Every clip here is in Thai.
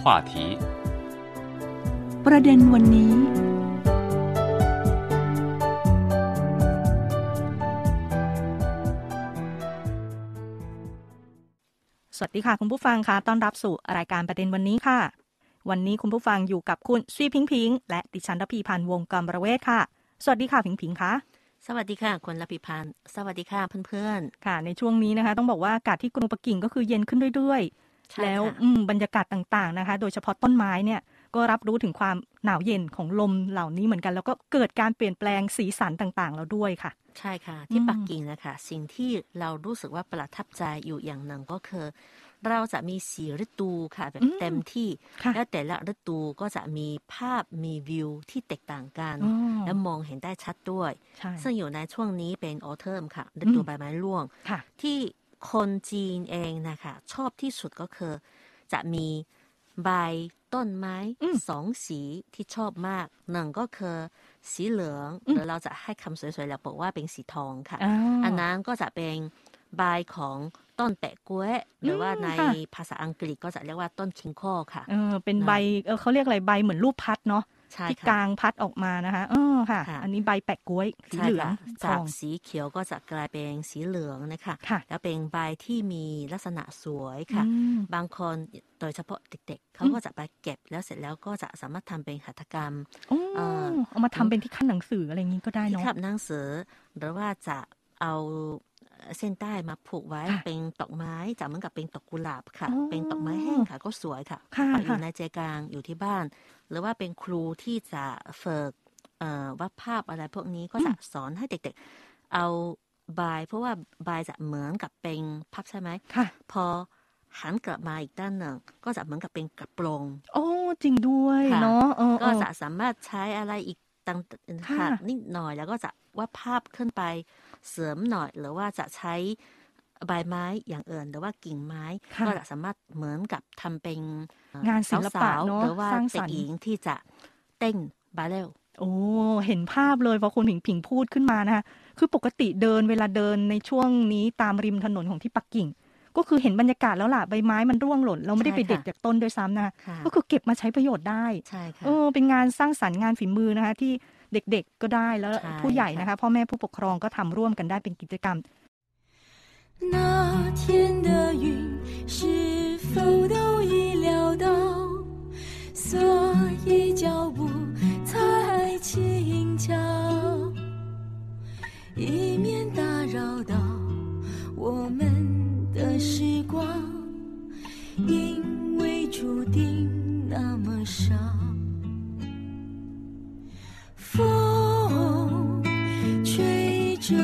话题ประเด็นวันนี้ สวัสดีค่ะคุณผู้ฟังค่ะต้อนรับสู่รายการประเด็นวันนี้ค่ะ วันนี้คุณผู้ฟังอยู่กับคุณซีพิงพิง และดิฉันรพีพันธ์วงกรประเวศค่ะ สวัสดีค่ะพิงพิงค่ะสวัสดีค่ะคุณรพิพันธ์สวัสดีค่ะเพื่อนค่ะ ในช่วงนี้นะคะ ต้องบอกว่าอากาศที่กรุงปักกิ่งก็คือเย็นขึ้นเรื่อยๆๆใช่ แล้วค่ะอืมบรรยากาศต่างๆนะคะ โดยเฉพาะต้นไม้เนี่ยก็รับรู้ถึงความหนาวเย็นของลมเหล่านี้เหมือนกัน แล้วก็เกิดการเปลี่ยนแปลงสีสันต่างๆ แล้วด้วยค่ะ ใช่ค่ะ ที่อืมปักกิ่งนะคะสิ่งที่เรารู้สึกว่าประทับใจอยู่อย่างหนึ่งก็คือ เราจะมีสีฤดูค่ะแบบอืมเต็มที่ค่ะแล้วแต่ละฤดูก็จะมีภาพมีวิวที่แตกต่างกันอ๋อและมองเห็นได้ชัดด้วยใช่ซึ่งอยู่ในช่วงนี้เป็นออเทิมค่ะ ฤดูอืมใบไม้ร่วงค่ะที่ คนจีนเองนะคะชอบที่สุดก็คือ จะมีใบต้นไม้อืมสองสีที่ชอบมากหนึ่งก็คือสีเหลืองอืมหรือเราจะให้คำสวยๆแล้วบอกว่าเป็นสีทองค่ะอ๋อออันนั้นก็จะเป็นใบของต้นแปะกล้วยหรือว่าอืมในค่ะภาษาอังกฤษก็จะเรียกว่าต้นคิงโคค่ะเออเป็นใบเออเขาเรียกอะไรใบเหมือนรูปพัดเนาะใช่ ที่กค่ะลางพัดออกมานะคะเออค่ะค่ะอันนี้ใบแปะกล้วยสีใช่เหลืองค่ะทจาอกงสีเขียวก็จะกลายเป็นสีเหลืองนะคะค่ะแล้วเป็นใบที่มีลักษณะสวยค่ะอืมบางคนโดยเฉพาะเด็กๆเขาก็จะไปเก็บแล้วเสร็จแล้วก็จะสามารถทำเป็นหัตถกรรมโอ้เอ่อเอามาทำเป็นที่ขั้นหนังสืออะไรอย่างนี้ก็ได้ที่เนาะขับหนังสือหรือว่าจะเอา เส้นใต้มาผูกไว้ค่ะเป็นดอกไม้จะเหมือนกับเป็นดอกกุหลาบค่ะอ๋อเป็นดอกไม้แห้งค่ะ ก็สวยค่ะค่ะปักอยู่ค่ะในใจกลางอยู่ที่บ้าน หรือว่าเป็นครูที่จะฝึกเอ่อวาดภาพอะไรพวกนี้ก็จะสอนให้เด็กๆ เอาใบเพราะว่าใบจะเหมือนกับเป็นภาพใช่ไหมค่ะ พอหันกลับมาอีกด้านหนึ่งก็จะเหมือนกับเป็นกระโปรงโอ้จริงด้วยค่ะเนาะเออเอก็อจะสามารถใช้อะไรอีกต่างค่ะค่ะนิดหน่อยแล้วก็จะวาดภาพขึ้นไป เสริมหน่อย หรือว่าจะใช้ใบไม้อย่างอื่นหรือว่ากิ่งไม้ค่ะก็จะสามารถเหมือนกับทำเป็นเอ่องานศิลปะสาวๆเนอะหรือว่าสร้างสเด็รกรค์หญิงที่จะเต้นบาเรลโอ้เห็นภาพเลยพอคุณผิงผิงพูดขึ้นมานะคะคือปกติเดินเวลาเดินในช่วงนี้ตามริมถนนของที่ปักกิ่ง ก็คือเห็นบรรยากาศแล้วล่ะใบไม้มันร่วงหล่น เราไม่ได้ไปเด็ดจากต้นด้วยซ้ำนะคะค่ะก็คือเก็บมาใช้ประโยชน์ได้ใช่ค่ะเออเป็นงานสร้างสรรค์งานฝีมือนะคะที่ เด็กๆก็ได้แล้ว ใช่ ผู้ใหญ่ ค่ะ นะคะพ่อแม่ผู้ปกครองก็ทำร่วมกันได้เป็นกิจกรรม 那天的云是否都已料到？所以脚步才轻巧，以免打扰到我们的时光，因为注定那么少。 风吹着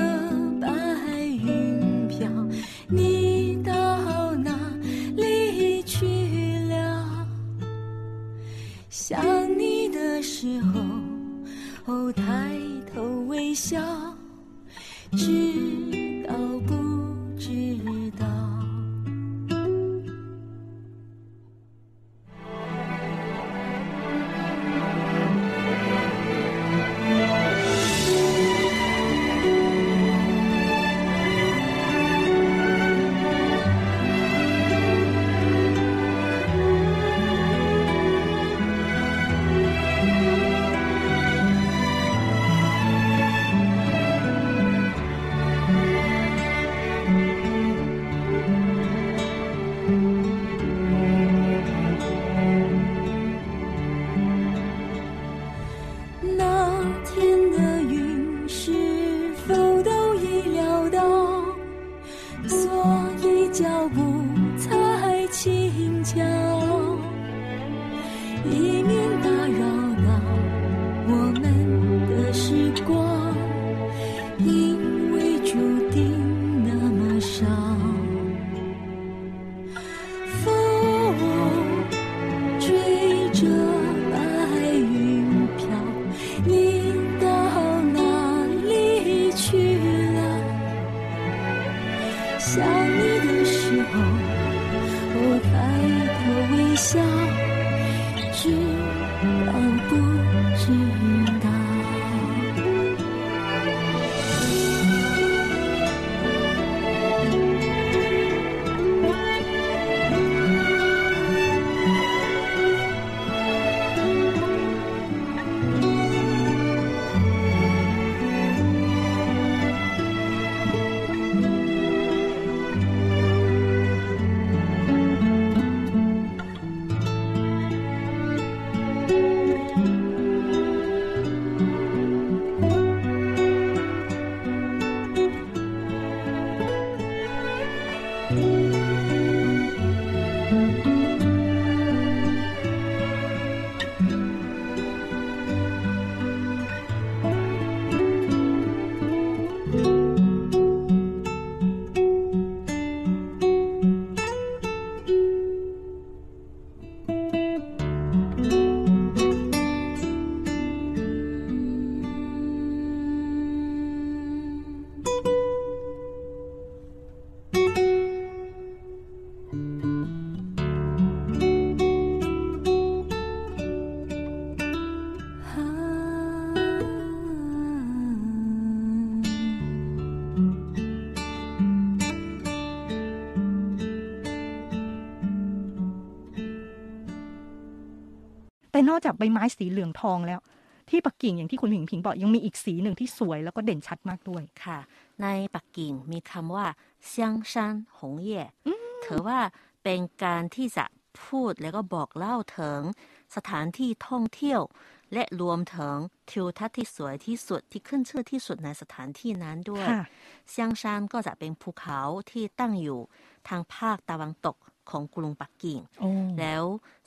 笑知道不知 นอกจากใบไม้สีเหลืองทองแล้ว ที่ปักกิ่งอย่างที่คุณผิงผิงบอกยังมีอีกสีหนึ่งที่สวยแล้วก็เด่นชัดมากด้วยค่ะ ในปักกิ่งมีคำว่าเซียงซานหงเย่ถือว่าเป็นการที่จะพูดแล้วก็บอกเล่าถึงสถานที่ท่องเที่ยว และรวมถึงทิวทัศน์ที่สวยที่สุดที่ขึ้นชื่อที่สุดในสถานที่นั้นด้วยค่ะเซียงซานก็จะเป็นภูเขาที่ตั้งอยู่ทางภาคตะวันตกของกรุงปักกิ่งโอ้แล้ว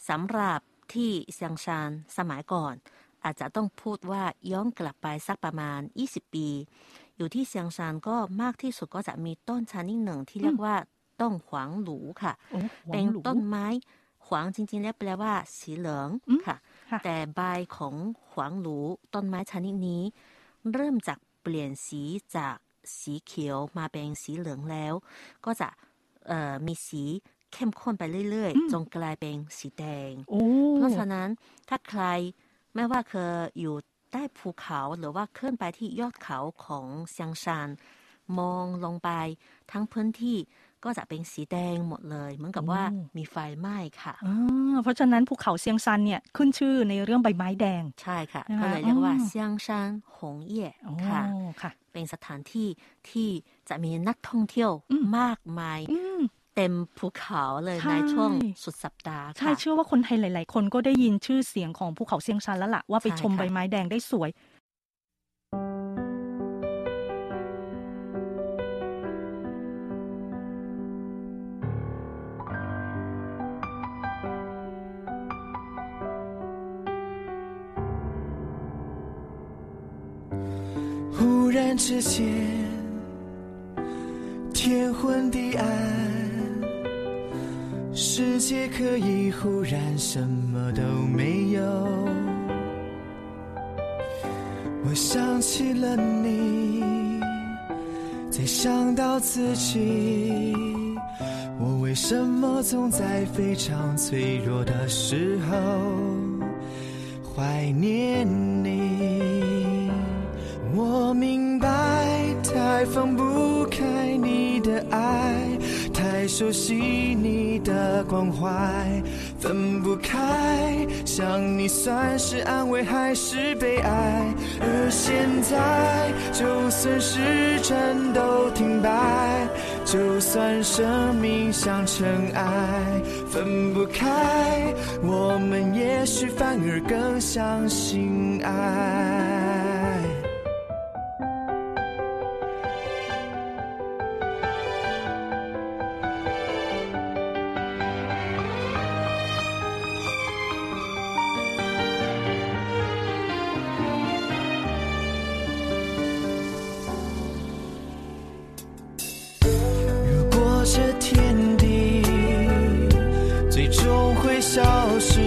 สำหรับ ที่เซียงซานสมัยก่อน อาจจะต้องพูดว่าย้อนกลับไปสักประมาณ 20 ปี อยู่ที่เซียงซานก็มากที่สุดก็จะมีต้นชนิดหนึ่งที่เรียกว่าต้นหวางหลูค่ะโอ้หวัเป็นงหลูต้นไม้หวางจริงๆ แล้วแปลว่า สีเหลืองอืมค่ะค่ะ แต่ใบของหวางหลูต้นไม้ชนิดนี้ เริ่มจากเปลี่ยนสีจากสีเขียวมาเป็นสีเหลืองแล้ว ก็จะเอ่อมีสี เข้มข้นไปเรื่อยอืมๆจนกลายเป็นสีแดงโอ้เพราะฉะนั้นถ้าใครไม่ว่าเคยอยู่ใต้ภูเขาหรือว่าขึ้นไปที่ยอดเขาของเซียงซานมองลงไปทั้งพื้นที่ก็จะเป็นสีแดงหมดเลย เหมือนกับว่ามีไฟไหม้ค่ะอ่าเพราะฉะนั้นภูเขาเซียงซันเนี่ยขึ้นชื่อในเรื่องใบไม้แดง ใช่ค่ะนะคะก็เลยเรียกว่าอ๋อเซียงซานหงเย่โอ้ค่ะค่ะ เป็นสถานที่ที่จะมีนักท่องเที่ยวอืมมากมายอืม เต็มภูเขาเลย ใช่ ในช่วงสุดสัปดาห์ ใช่ ค่ะ เชื่อว่าคนไทยหลาย ๆ คนก็ได้ยินชื่อเสียงของภูเขาเซียงซันแล้วล่ะว่าไป ใช่ ชม ค่ะ ใบไม้แดงได้สวย 忽然之间，天昏地暗，世 界可以忽然什么都没有。我想起了你，再想到自己，我为什么总在非常脆弱的时候怀念你？我明白，太放不，熟悉你的关怀，分不开。想你算是安慰还是悲哀？而现在，就算时针都停摆，就算生命像尘埃，分不开，我们也许反而更相信爱。终会消失，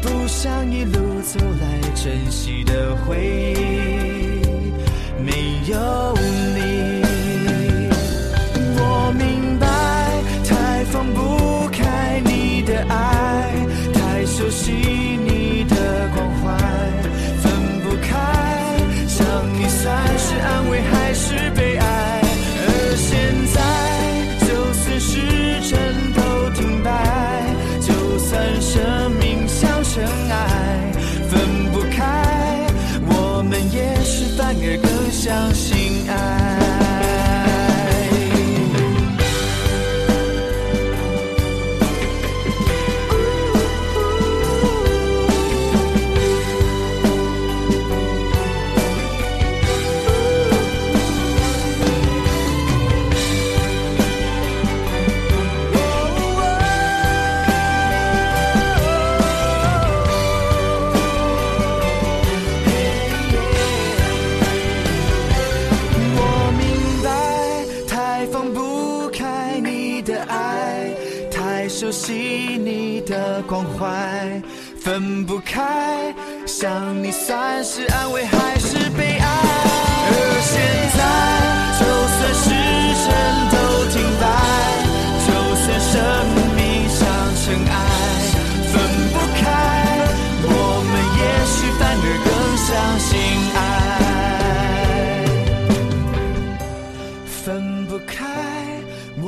不想一路走来珍惜的回忆，没有 相信爱。分不开，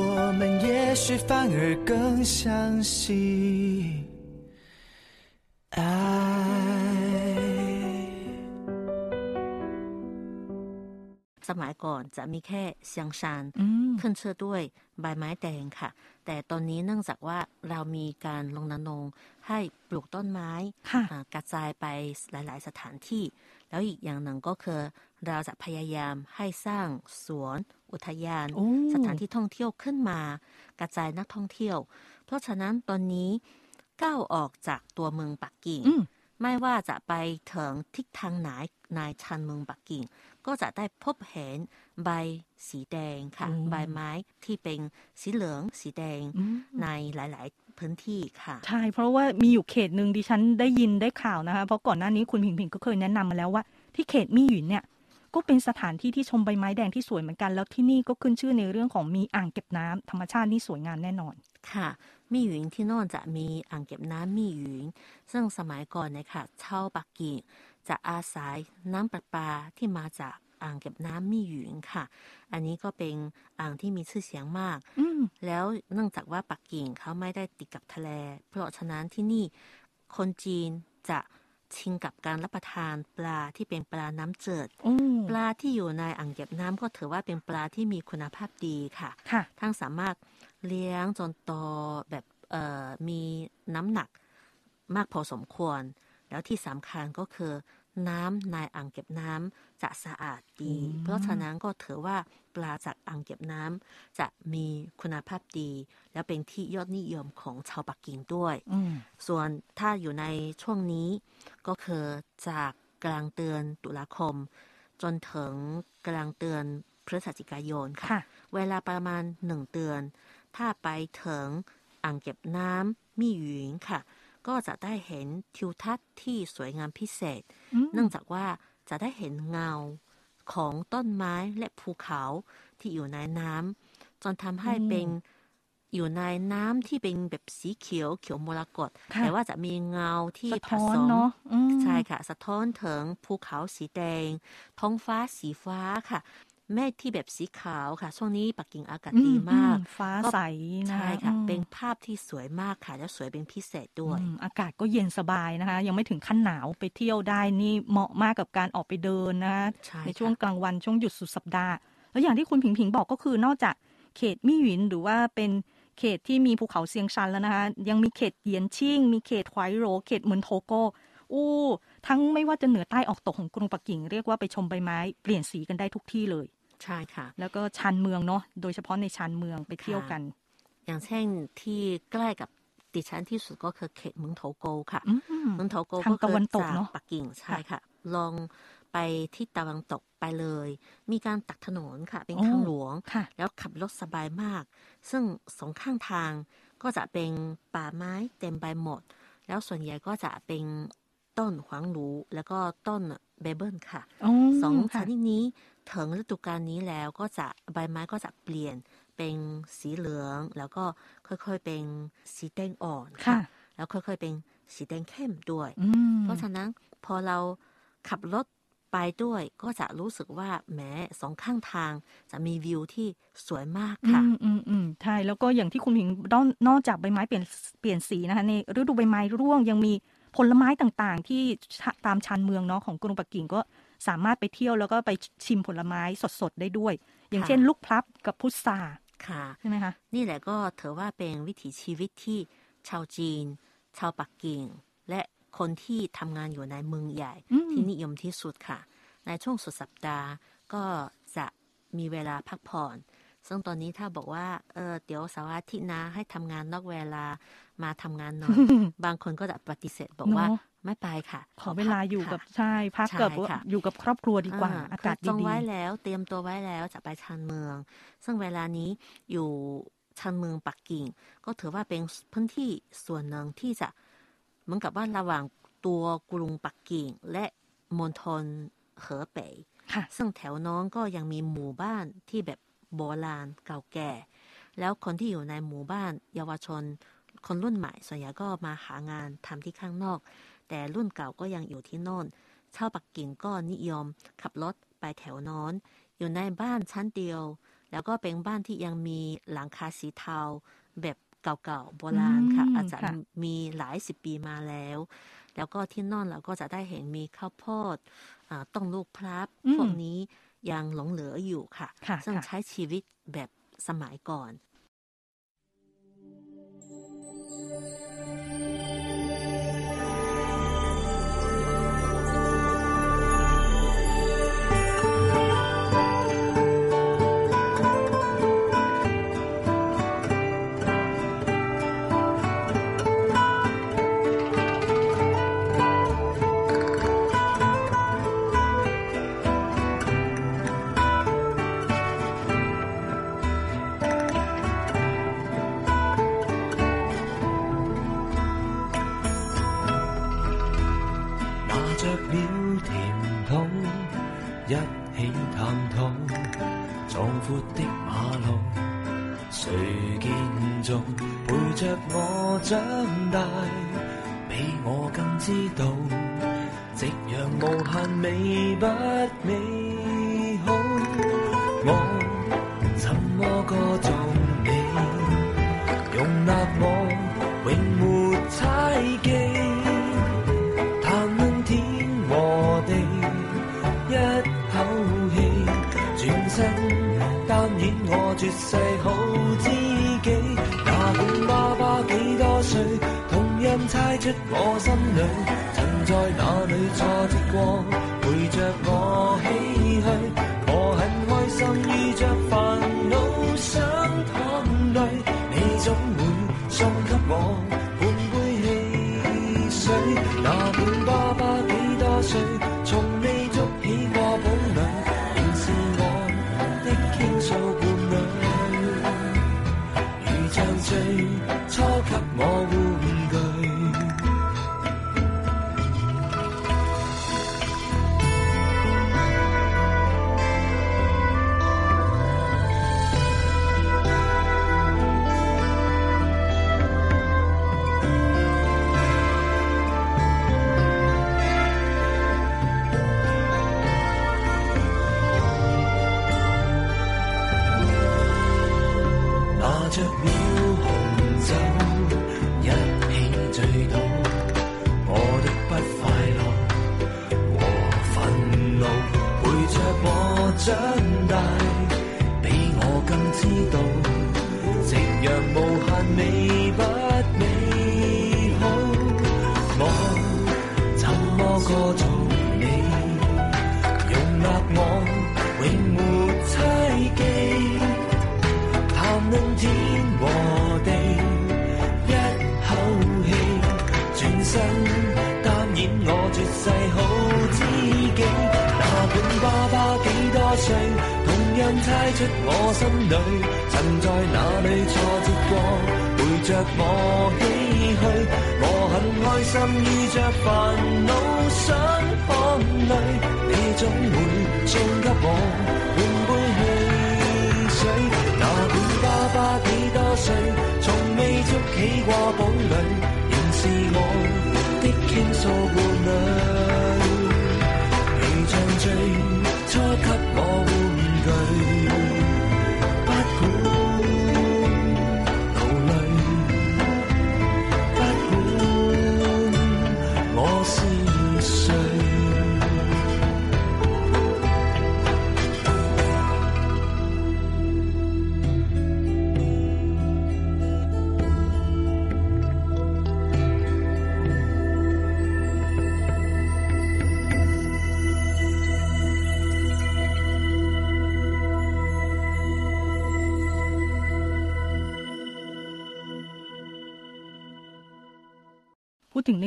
我们也许反而更相信 สมัยก่อนจะมีแค่เซียงซาน อืม ขึ้นชื่อด้วยใบไม้แดงค่ะ แต่ตอนนี้เนื่องจากว่าเรามีการลงนรงค์ให้ปลูกต้นไม้ค่ะอ่ากระจายไปหลาย ๆ สถานที่ แล้วอีกอย่างหนึ่งก็คือ เราจะพยายามให้สร้างสวนอุทยานโอ้สถานที่ท่องเที่ยวขึ้นมา กระจายนักท่องเที่ยว เพราะฉะนั้นตอนนี้ก้าวออกจากตัวเมืองปักกิ่งอืม ไม่ว่าจะไปถึงทิศทางไหนในชานเมืองปักกิ่ง ก็จะได้พบเห็นใบสีแดงค่ะอืมใบไม้ที่เป็นสีเหลืองสีแดงอืมในหลาย ๆ พื้นที่ค่ะ ใช่ เพราะว่ามีอยู่เขตหนึ่งดิฉันได้ยินได้ข่าวนะคะ เพราะก่อนหน้านี้คุณผิงผิงก็เคยแนะนำมาแล้วว่าที่เขตมี่หยินเนี่ยก็เป็นสถานที่ที่ชมใบไม้แดงที่สวยเหมือนกัน แล้วที่นี่ก็ขึ้นชื่อในเรื่องของมีอ่างเก็บน้ำธรรมชาตินี่สวยงามแน่นอนค่ะ มี่หยินที่โน่นจะมีอ่างเก็บน้ำมี่หยินซึ่งสมัยก่อนเนยคะชาวปักกิ่งจะอาศัยน้ำประปาที่มาจากอ่างเก็บน้ำมี่หยินค่ะ อันนี้ก็เป็นอ่างที่มีชื่อเสียงมาก อืมแล้วเนื่องจากว่าปักกิ่งเขาไม่ได้ติดกับทะเล เพราะฉะนั้นที่นี่คนจีนจะ ชิงกับการรับประทานปลาที่เป็นปลาน้ำจืดโอ้ปลาที่อยู่ในอ่างเก็บน้ำก็ถือว่าเป็นปลาที่มีคุณภาพดีค่ะค่ะทั้งสามารถเลี้ยงจนโตแบบเอ่อมีน้ำหนักมากพอสมควร แล้วที่สำคัญก็คือ น้ำในอ่างเก็บน้ำจะสะอาดดีอืมเพราะฉะนั้นก็ถือว่าปลาจากอ่างเก็บน้ำจะมีคุณภาพดี และเป็นที่ยอดนิยมของชาวปักกิ่งด้วยอืมส่วนถ้าอยู่ในช่วงนี้ก็คือจากกลางเดือนตุลาคม จนถึงกลางเดือนพฤศจิกายนค่ะค่ะเวลาประมาณหนึ่งเดือน ถ้าไปถึงอ่างเก็บน้ำมี่หยินค่ะ ก็จะได้เห็นทิวทัศน์ที่สวยงามพิเศษอืมเนื่องจากว่าจะได้เห็นเงาของต้นไม้และภูเขาที่อยู่ในน้ำจนทำให้เป็นอยู่ในน้ำที่เป็นแบบสีเขียวเขียวมรกตค่ะแต่ว่าจะมีเงาที่สะผท้อนสมเนาะอืมใช่ค่ะ สะท้อนถึงภูเขาสีแดง ท้องฟ้าสีฟ้าค่ะ เมฆที่แบบสีขาวค่ะ ช่วงนี้ปักกิ่งอากาศดีมากอืฟ้าก็ใสนะใช่ค่ะอืมเป็นภาพที่สวยมากค่ะ และสวยเป็นพิเศษด้วยอืมอากาศก็เย็นสบายนะคะ ยังไม่ถึงขั้นหนาวไปเที่ยวได้นี่เหมาะมากกับการออกไปเดินนะคะใช่ในช่วงค่ะกลางวันช่วงหยุดสุดสัปดาห์ แล้วอย่างที่คุณผิงผิงบอกก็คือนอกจากเขตมี่หยินหรือว่าเป็นเขตที่มีภูเขาเซียงชันแล้วนะคะ ยังมีเขตเหยียนชิ่ง มีเขตควายโร เขตเหมือนโทโกอู้ทั้งไม่ว่าจะเหนือใต้ออกตกของกรุงปักกิ่ง เรียกว่าไปชมใบไม้ เปลี่ยนสีกันได้ทุกที่เลย ใช่ค่ะ แล้วก็ชานเมืองเนาะโดยเฉพาะในชานเมืองไปเที่ยวกัน อย่างเช่นที่ใกล้กับดิฉันที่สุดก็คือเขตเมืองโถโกค่ะอืมเมืองโถโกทางก็ตะคือวันตกจากเนอะปักกิ่งใช่ค่ะ ลองไปที่ตะวันตกไปเลย มีการตัดถนนค่ะ เป็นโอ้ทางหลวงค่ะแล้วขับรถสบายมาก ซึ่งสองข้างทางก็จะเป็นป่าไม้เต็มไปหมด แล้วส่วนใหญ่ก็จะเป็นต้นหวางหรูแล้วก็ต้นเบเบิลค่ะ สองชค่ะนิดนี้ ถึงฤดูกาลนี้แล้วก็จะใบไม้ก็จะเปลี่ยนเป็นสีเหลือง แล้วก็ค่อยๆเป็นสีแดงอ่อนค่ะ แล้วค่อยๆเป็นสีแดงเข้มด้วยอืมเพราะฉะนั้นพอเราขับรถไปด้วยก็จะรู้สึกว่าแหม้สองข้างทางจะมีวิวที่สวยมากค่ะ อืมอืมอืมใช่ แล้วก็อย่างที่คุณผิงนอกนอกจากใบไม้เปลี่ยนเปลี่ยนสีนะคะในฤดูใบไม้ร่วงยังมีผลไม้ต่างๆ ที่ชะตามชานเมืองเนาะของกรุงปักกิ่งก็ สามารถไปเที่ยวแล้วก็ไปชิมผลไม้สดๆได้ด้วย อย่างค่ะเช่น ลูกพลับกับพุทราค่ะใช่ไหมคะนี่แหละก็ถือว่าเป็นวิถีชีวิตที่ชาวจีน ชาวปักกิ่ง และคนที่ทำงานอยู่ในเมืองใหญ่อืมที่นิยมที่สุดค่ะ ในช่วงสุดสัปดาห์ก็จะมีเวลาพักผ่อน ซึ่งตอนนี้ถ้าบอกว่า เออเดี๋ยวเสาร์อาทิตย์นะให้ทำงานนอกเวลามาทำงานหน่อย บางคนก็จะปฏิเสธบอกว่าเนอะ ไม่ไปค่ะ ขอเวลาอยู่กับพัใช่พักใช่กับค่ะอยู่กับครอบครัวดีกว่าอ่อากาศคือจองดีไว้แล้วเตรียมตัวไว้แล้วจะไปชานเมือง ซึ่งเวลานี้อยู่ชานเมืองปักกิ่ง ก็ถือว่าเป็นพื้นที่ส่วนหนึ่งที่จะเหมือนกับว่าระหว่างตัวกรุงปักกิ่ง และมณฑลเหอเป่ยๆค่ะซึ่งแถวน้องก็ยังมีหมู่บ้านที่แบบโบราณเก่าแก่ แล้วคนที่อยู่ในหมู่บ้าน เยาวชน คนรุ่นใหม่ส่วนใหญ่ก็มาหางานทำที่ข้างนอก แต่รุ่นเก่าก็ยังอยู่ที่โน่นชาวปักกิ่งก็นิยม ขับรถไปแถวโน้น อยู่ในบ้านชั้นเดียว แล้วก็เป็นบ้านที่ยังมีหลังคาสีเทา แบบเก่าๆโบราณค่ะอืมอาจจะค่ะมีหลายสิบปีมาแล้ว แล้วก็ที่นั่นเราก็จะได้เห็นมีข้าวโพดอ่าต้นลูกพลับอืมพวกนี้ยังหลงเหลืออยู่ค่ะค่ะซึ่งค่ะใช้ชีวิตแบบสมัยก่อน拿我走。歌頌你？容納我永沒猜忌。談論天和地，一口氣，轉身擔演我絕世好知己。那本爸爸幾多歲，同樣猜出我心里曾在哪裏挫折過，陪着我唏嘘。我很开心遇着烦恼想淌泪，你总会送给我半杯汽水。那管爸爸几多岁，从未捉起过堡壘，仍是我的倾诉伴侣。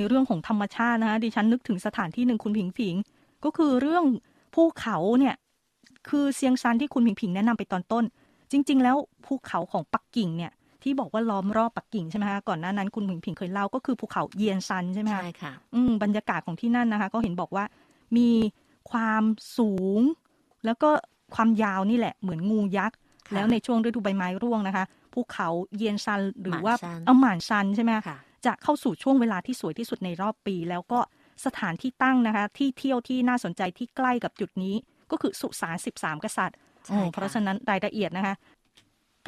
เรื่องของธรรมชาตินะคะดิฉันนึกถึงสถานที่หนึ่งคุณผิงผิง ก็คือเรื่องภูเขาเนี่ยคือเซียงซันที่คุณผิงผิงแนะนำไปตอนต้น จริง ๆ แล้วภูเขาของปักกิ่งเนี่ยที่บอกว่าล้อมรอบปักกิ่งใช่ไหมคะก่อนหน้านั้นคุณผิงผิงเคยเล่าก็คือภูเขาเยียนซันใช่ไหมคะใช่ค่ะอืมบรรยากาศของที่นั่นนะคะ ก็เห็นบอกว่ามีความสูง แล้วก็ความยาวนี่แหละเหมือนงูยักษ์ค่ะแล้วในช่วงฤดูใบไม้ร่วงนะคะภูเขาเยียนซันหรือว่าหม่านซันเอาหม่านซันใช่ไหมคะค่ะ จะเข้าสู่ช่วงเวลาที่สวยที่สุดในรอบปี แล้วก็สถานที่ตั้งนะคะ ที่เที่ยวที่น่าสนใจที่ใกล้กับจุดนี้ ก็คือสุสาน 13 กษัตริย์เพราะฉะนั้นรายละเอียดนะคะ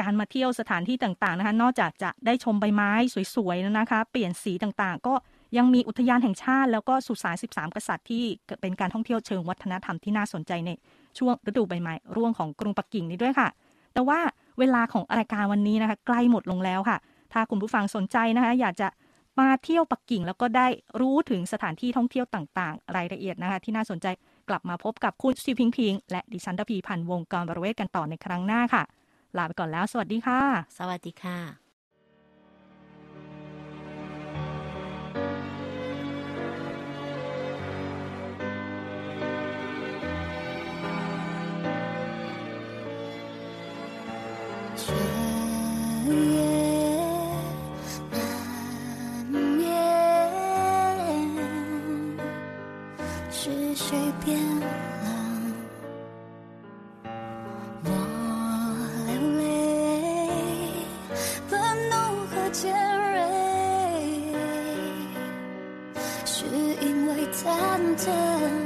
การมาเที่ยวสถานที่ต่างๆนะคะ นอกจากจะได้ชมใบไม้สวยๆแล้วนะคะ เปลี่ยนสีต่างๆ ก็ยังมีอุทยานแห่งชาติ แล้วก็สุสาน 13 กษัตริย์ที่เป็นการท่องเที่ยวเชิงวัฒนธรรมที่น่าสนใจในช่วงฤดูใบไม้ร่วงของกรุงปักกิ่งนี้ด้วยค่ะ แต่ว่าเวลาของรายการวันนี้นะคะ ใกล้หมดลงแล้วค่ะ ถ้าคุณผู้ฟังสนใจนะคะ อยากจะ มาเที่ยวปักกิ่งแล้วก็ได้รู้ถึงสถานที่ท่องเที่ยวต่างๆ รายละเอียดนะคะ ที่น่าสนใจกลับมาพบกับคุณชีพิงพิง และดิฉันทพีพันวงกรบรเวศกันต่อในครั้งหน้าค่ะ ลาไปก่อนแล้ว สวัสดีค่ะ สวัสดีค่ะ 会变冷我流泪愤怒和尖锐是因为忐忑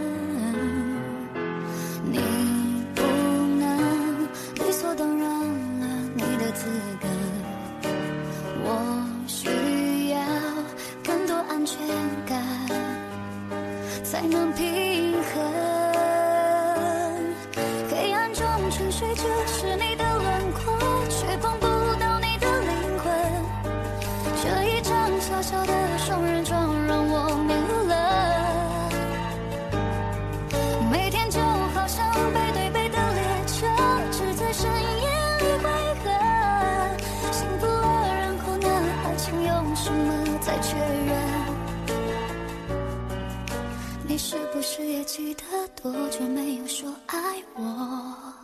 再确认。你是不是也记得多久没有说爱我？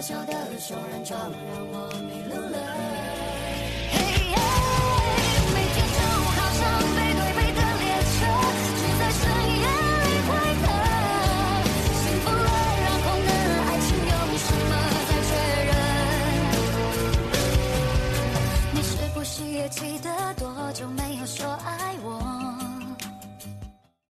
小小的双人床让我